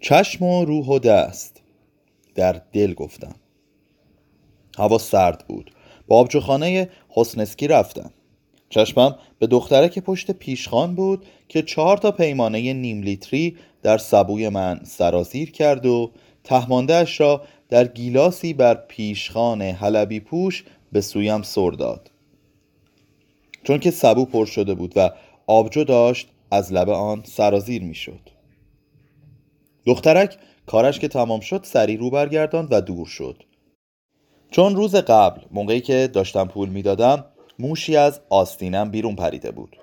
چشم و روح و دست. در دل گفتم. هوا سرد بود. با آبجوخانه حسنسکی رفتم. چشمم به دختره که پشت پیشخان بود که چهار تا پیمانه نیم لیتری در سبوی من سرازیر کرد و تهماندهش را در گیلاسی بر پیشخان حلبی پوش به سویم سر داد. چون که سبو پر شده بود و آبجو داشت از لب آن سرازیر می‌شد. دخترک کارش که تمام شد سری رو برگرداند و دور شد. چون روز قبل موقعی که داشتم پول می‌دادم موشی از آستینم بیرون پریده بود.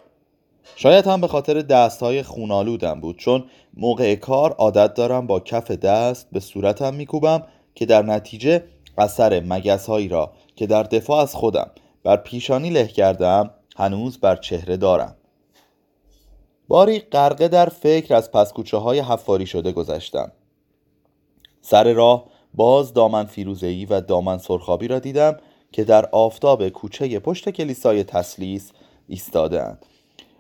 شاید هم به خاطر دستهای خونالودم بود چون موقع کار عادت دارم با کف دست به صورتم میکوبم که در نتیجه اثر مگس هایی را که در دفاع از خودم بر پیشانی له کردم هنوز بر چهره دارم. باری غرقه در فکر از پسکوچه های حفاری شده گذشتم. سر راه باز دامن فیروزهی و دامن سرخابی را دیدم که در آفتاب کوچه پشت کلیسای تسلیس ایستادهاند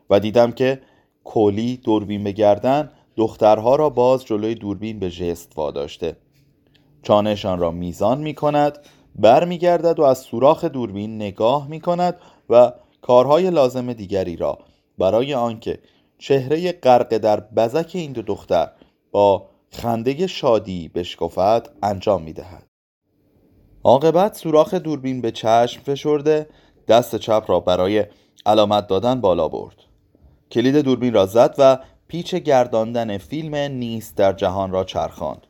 و دیدم که کولی دوربین بگردن دخترها را باز جلوی دوربین به ژست واداشته. چانهشان را میزان می کند برمیگردد و از سوراخ دوربین نگاه می کند و کارهای لازم دیگری را برای آنکه چهره غرق در بزک این دو دختر با خنده شادی بشکفد انجام می دهد عاقبت سوراخ دوربین به چشم فشرده دست چپ را برای علامت دادن بالا برد. کلید دوربین را زد و پیچ گرداندن فیلم نیست در جهان را چرخاند.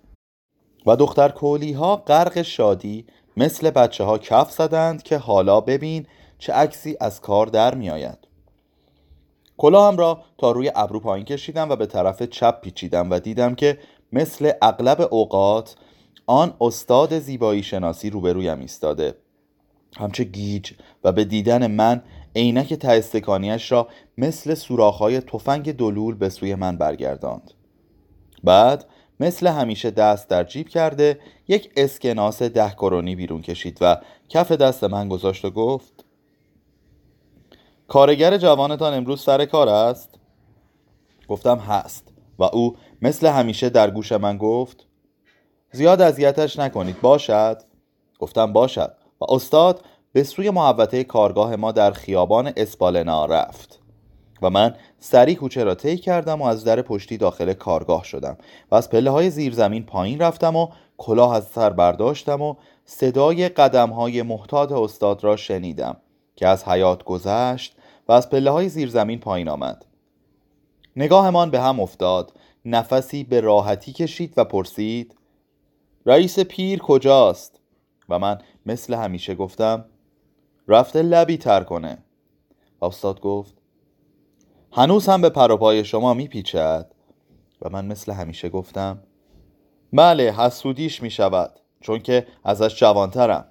و دختر کولی ها غرق شادی مثل بچه ها کف زدند که حالا ببین چه عکسی از کار در می آید کلاهم را تا روی ابرو پایین کشیدم و به طرف چپ پیچیدم و دیدم که مثل اغلب اوقات آن استاد زیبایی شناسی روبرویم ایستاده. همچه گیج و به دیدن من عینک تاستکانیش را مثل سوراخ‌های تفنگ دلول به سوی من برگرداند. بعد مثل همیشه دست در جیب کرده یک اسکناس ده کرونی بیرون کشید و کف دست من گذاشت و گفت کارگر جوانتان امروز سر کار است؟ گفتم هست. و او مثل همیشه در گوش من گفت زیاد اذیتش نکنید باشد؟ گفتم باشد. و استاد به سوی محوطه کارگاه ما در خیابان اسپالنا رفت. و من سری کوچه را طی کردم و از در پشتی داخل کارگاه شدم. و از پله های زیر زمین پایین رفتم و کلاه از سر برداشتم و صدای قدم های محتاط استاد را شنیدم. که از حیات گذشت و از پله های زیر زمین پایین آمد. نگاهمان به هم افتاد. نفسی به راحتی کشید و پرسید رئیس پیر کجاست؟ و من مثل همیشه گفتم رفته لبی تر کنه. و استاد گفت هنوز هم به پروپای شما میپیچد. و من مثل همیشه گفتم بله حسودیش می‌شود چون که ازش جوانترم.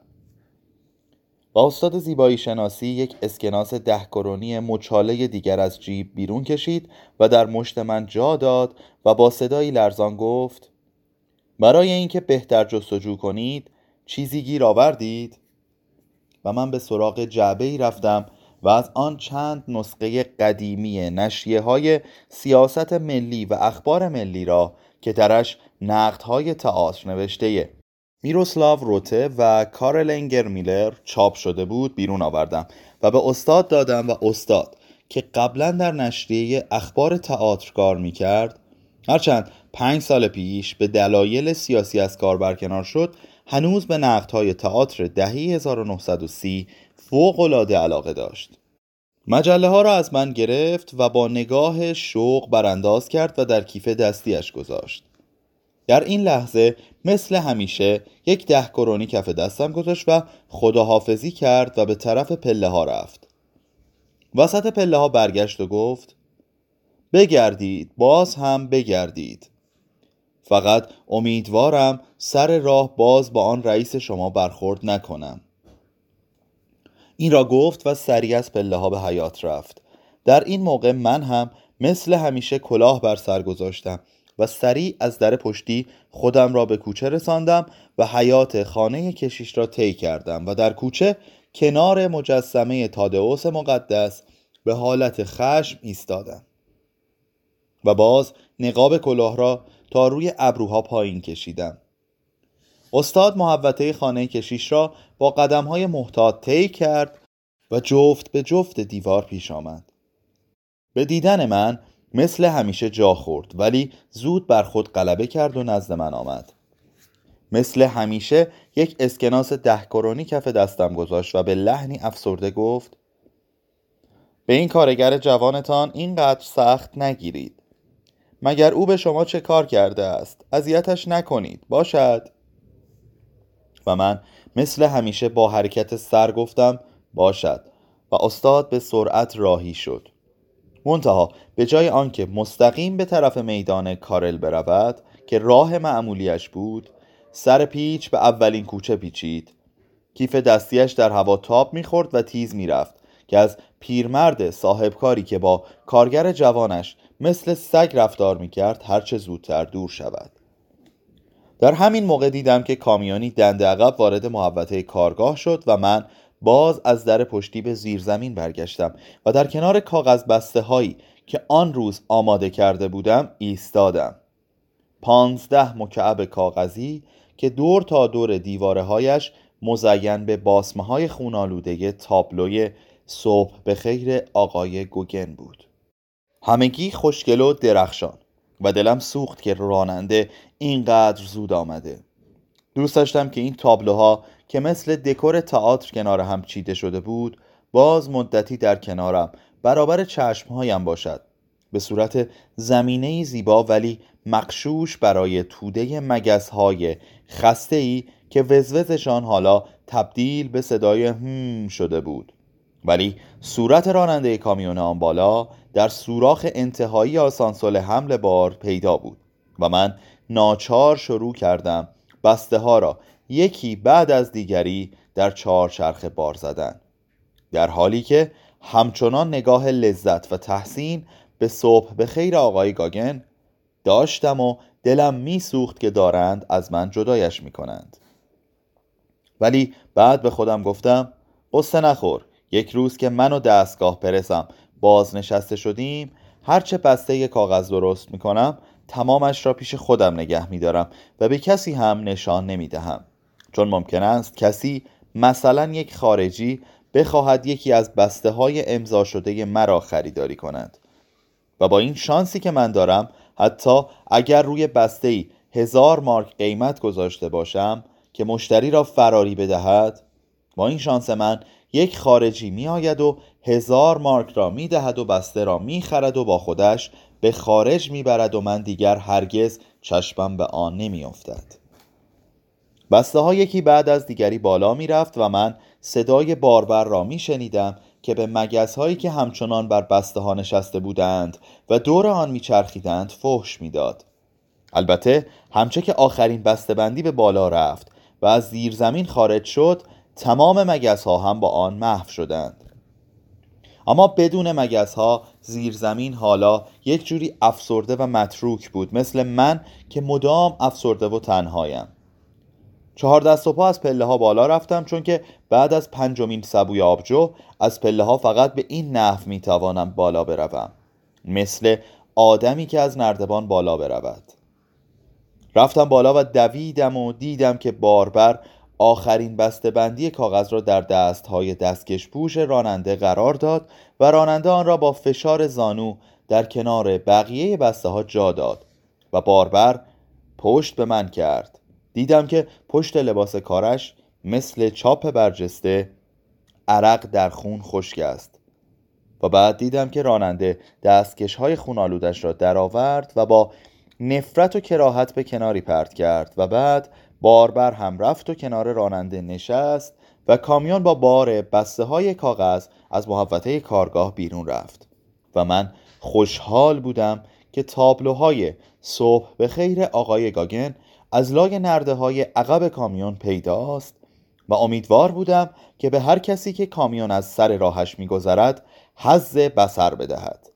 و استاد زیبایی شناسی یک اسکناس ده کرونی مچاله دیگر از جیب بیرون کشید و در مشت من جا داد و با صدایی لرزان گفت برای اینکه بهتر جستجو کنید چیزی گیر آوردید. و من به سراغ جعبه ای رفتم و از آن چند نسخه قدیمی نشیه های سیاست ملی و اخبار ملی را که درش های تئاتر نوشته میروسلاو روته و کارل میلر چاپ شده بود بیرون آوردم و به استاد دادم و استاد که قبلا در نشریه اخبار تئاتر کار می‌کرد هرچند پنج سال پیش به دلایل سیاسی از کار برکنار شد هنوز به نقدهای تئاتر دهه 1930 فوق العاده علاقه داشت. مجله ها را از من گرفت و با نگاه شوق برانداز کرد و در کیف دستیش گذاشت. در این لحظه مثل همیشه یک ده کرونی کف دستم گذاشت و خداحافظی کرد و به طرف پله ها رفت. وسط پله ها برگشت و گفت بگردید باز هم بگردید. فقط امیدوارم سر راه باز با آن رئیس شما برخورد نکنم. این را گفت و سریع از پله ها به حیات رفت. در این موقع من هم مثل همیشه کلاه بر سر گذاشتم. و سریع از در پشتی خودم را به کوچه رساندم و حیات خانه کشیش را طی کردم و در کوچه کنار مجسمه تادئوس مقدس به حالت خشم ایستادم. و باز نقاب کلاه را تا روی ابروها پایین کشیدم. استاد محوطه خانه کشیش را با قدم های محتاط طی کرد و جفت به جفت دیوار پیش آمد. به دیدن من مثل همیشه جا خورد ولی زود بر خود غلبه کرد و نزد من آمد. مثل همیشه یک اسکناس ده کرونی کف دستم گذاشت و به لحنی افسرده گفت به این کارگر جوانتان اینقدر سخت نگیرید. مگر او به شما چه کار کرده است؟ اذیتش نکنید. باشد. و من مثل همیشه با حرکت سر گفتم باشد. و استاد به سرعت راهی شد. منتها به جای آنکه مستقیم به طرف میدان کارل برود که راه معمولیش بود سر پیچ به اولین کوچه پیچید. کیف دستیش در هوا تاب می‌خورد و تیز می‌رفت که از پیرمرد صاحبکاری که با کارگر جوانش مثل سگ رفتار می‌کرد هرچه زودتر دور شود. در همین موقع دیدم که کامیونی دنده عقب وارد محوطه کارگاه شد و من باز از در پشتی به زیر زمین برگشتم و در کنار کاغذ بسته هایی که آن روز آماده کرده بودم ایستادم. پانزده مکعب کاغذی که دور تا دور دیواره هایش مزین به باسمه های خونالوده تابلوی صبح به خیر آقای گوگن بود. همگی خوشگل و درخشان و دلم سوخت که راننده اینقدر زود آمده. دوست داشتم که این تابلوها که مثل دکور تئاتر کنار هم چیده شده بود باز مدتی در کنارم برابر چشمهایم باشد. به صورت زمینه زیبا ولی مقشوش برای توده مگس های خسته ای که وزوزشان حالا تبدیل به صدای هم شده بود. ولی صورت راننده کامیون آن بالا در سوراخ انتهایی آسانسول حمل بار پیدا بود و من ناچار شروع کردم بسته ها را یکی بعد از دیگری در چهار چرخ بار زدن. در حالی که همچنان نگاه لذت و تحسین به صبح به خیر آقای گاگن داشتم و دلم میسوخت که دارند از من جدایش می‌کنند. ولی بعد به خودم گفتم قصه نخور یک روز که من و دستگاه پرسم بازنشسته شدیم هرچه بسته کاغذ درست می‌کنم تمامش را پیش خودم نگه میدارم و به کسی هم نشان نمی‌دهم. چون ممکن است کسی مثلا یک خارجی بخواهد یکی از بسته های امضا شده مرا خریداری کند و با این شانسی که من دارم حتی اگر روی بسته ای هزار مارک قیمت گذاشته باشم که مشتری را فراری بدهد با این شانس من یک خارجی می آید و هزار مارک را می دهد و بسته را می خرد و با خودش به خارج می برد و من دیگر هرگز چشمم به آن نمی افتد. بسته ها یکی بعد از دیگری بالا می رفت و من صدای باربر را می شنیدم که به مگس هایی که همچنان بر بسته ها نشسته بودند و دور آن می چرخیدند فحش می داد. البته همچه که آخرین بسته بندی به بالا رفت و از زیر زمین خارج شد تمام مگس ها هم با آن محو شدند اما بدون مگس ها زیر زمین حالا یک جوری افسرده و متروک بود مثل من که مدام افسرده و تنهایم چهار دست و پا از پله ها بالا رفتم چون که بعد از پنجمین سبوی آبجو از پله ها فقط به این نحو می توانم بالا بروم مثل آدمی که از نردبان بالا برود. رفتم بالا و دویدم و دیدم که باربر آخرین بندی کاغذ را در دست های دستکش پوش راننده قرار داد و راننده آن را با فشار زانو در کنار بقیه بسته ها جا داد و باربر پشت به من کرد. دیدم که پشت لباس کارش مثل چاپ برجسته عرق در خون خشک است. و بعد دیدم که راننده دستکش های خونالودش را درآورد و با نفرت و کراهت به کناری پرت کرد و بعد باربر هم رفت و کنار راننده نشست و کامیون با بار بسته های کاغذ از محوطه کارگاه بیرون رفت. و من خوشحال بودم که تابلوهای صبح به خیر آقای گاگن از لای نرده های عقب کامیون پیداست و امیدوار بودم که به هر کسی که کامیون از سر راهش میگذرد حز بسر بدهد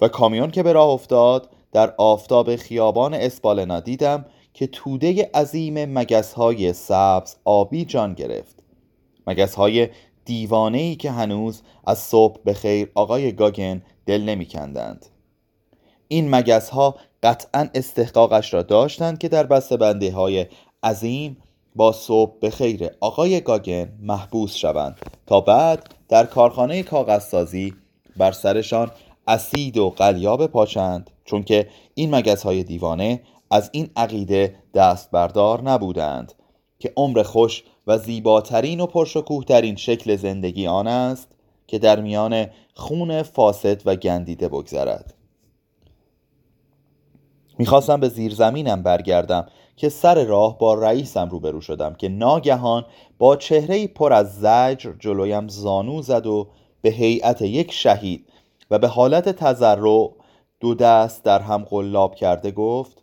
و کامیون که به راه افتاد در آفتاب خیابان اسپالنا دیدم که توده عظیم مگس های سبز آبی جان گرفت مگس های دیوانه ای که هنوز از صبح به خیر آقای گاگن دل نمی کندند. این مگس ها قطعا استحقاقش را داشتند که در بسته های عظیم با صبح به خیر آقای گاگن محبوس شوند. تا بعد در کارخانه کاغذسازی بر سرشان اسید و قلیاب پاشند چون که این مگس های دیوانه از این عقیده دست بردار نبودند که عمر خوش و زیباترین و پرشکوهترین شکل زندگی آن است که در میان خون فاسد و گندیده بگذرد. می‌خواستم به زیر زمینم برگردم که سر راه با رئیسم روبرو شدم که ناگهان با چهره پر از زجر جلویم زانو زد و به هیئت یک شهید و به حالت تذرع دو دست در هم قلاب کرده گفت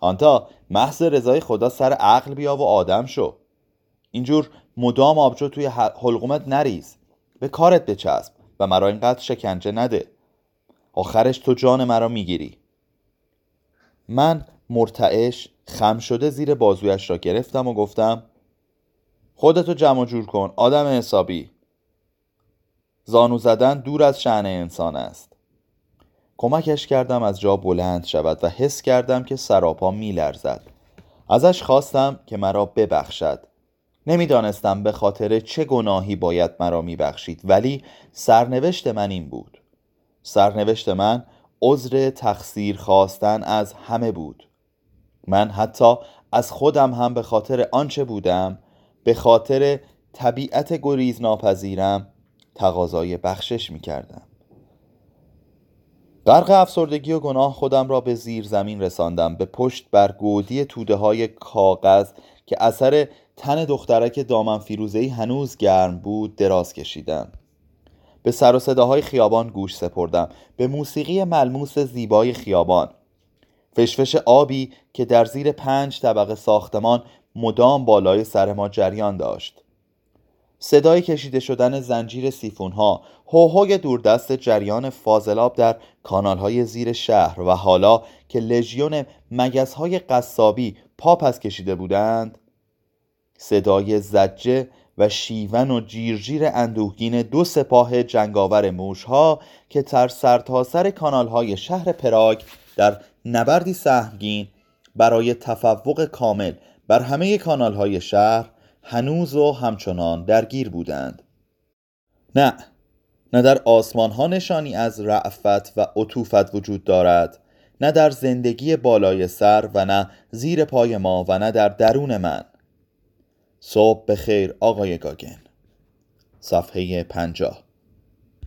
آنتا محض رضای خدا سر عقل بیا و آدم شو. اینجور مدام آبجو توی حلقومت نریز. به کارت بچسب و مرا اینقدر شکنجه نده. آخرش تو جان مرا می‌گیری. من مرتعش خم شده زیر بازویش را گرفتم و گفتم خودتو جمع جور کن آدم حسابی. زانو زدن دور از شعن انسان است. کمکش کردم از جا بلند شود و حس کردم که سراپا می لرزد ازش خواستم که مرا ببخشد. نمی‌دانستم به خاطر چه گناهی باید مرا میبخشید ولی سرنوشت من این بود. سرنوشت من عذر تقصیر خواستن از همه بود. من حتی از خودم هم به خاطر آنچه بودم به خاطر طبیعت گریز ناپذیرم تقاضای بخشش می کردم غرق افسردگی و گناه خودم را به زیر زمین رساندم به پشت بر گودی توده های کاغذ که اثر تن دخترک دامن فیروزهی هنوز گرم بود دراز کشیدم. به سر و صداهای خیابان گوش سپردم. به موسیقی ملموس زیبای خیابان. فشفش آبی که در زیر پنج طبقه ساختمان مدام بالای سر ما جریان داشت. صدای کشیده شدن زنجیر سیفون ها هوهوی دوردست جریان فاضلاب در کانال های زیر شهر و حالا که لژیون مگس قصابی پا پس کشیده بودند صدای زجه و شیون و جیرجیر اندوهگین دو سپاه جنگاور موشها که تر سرتاسر کانال های شهر پراگ در نبردی سهمگین برای تفوق کامل بر همه کانال های شهر هنوز و همچنان درگیر بودند. نه نه در آسمان ها نشانی از رعفت و عطوفت وجود دارد نه در زندگی بالای سر و نه زیر پای ما و نه در درون من. صبح به خیر آقای گاگن. صفحه پنجاه.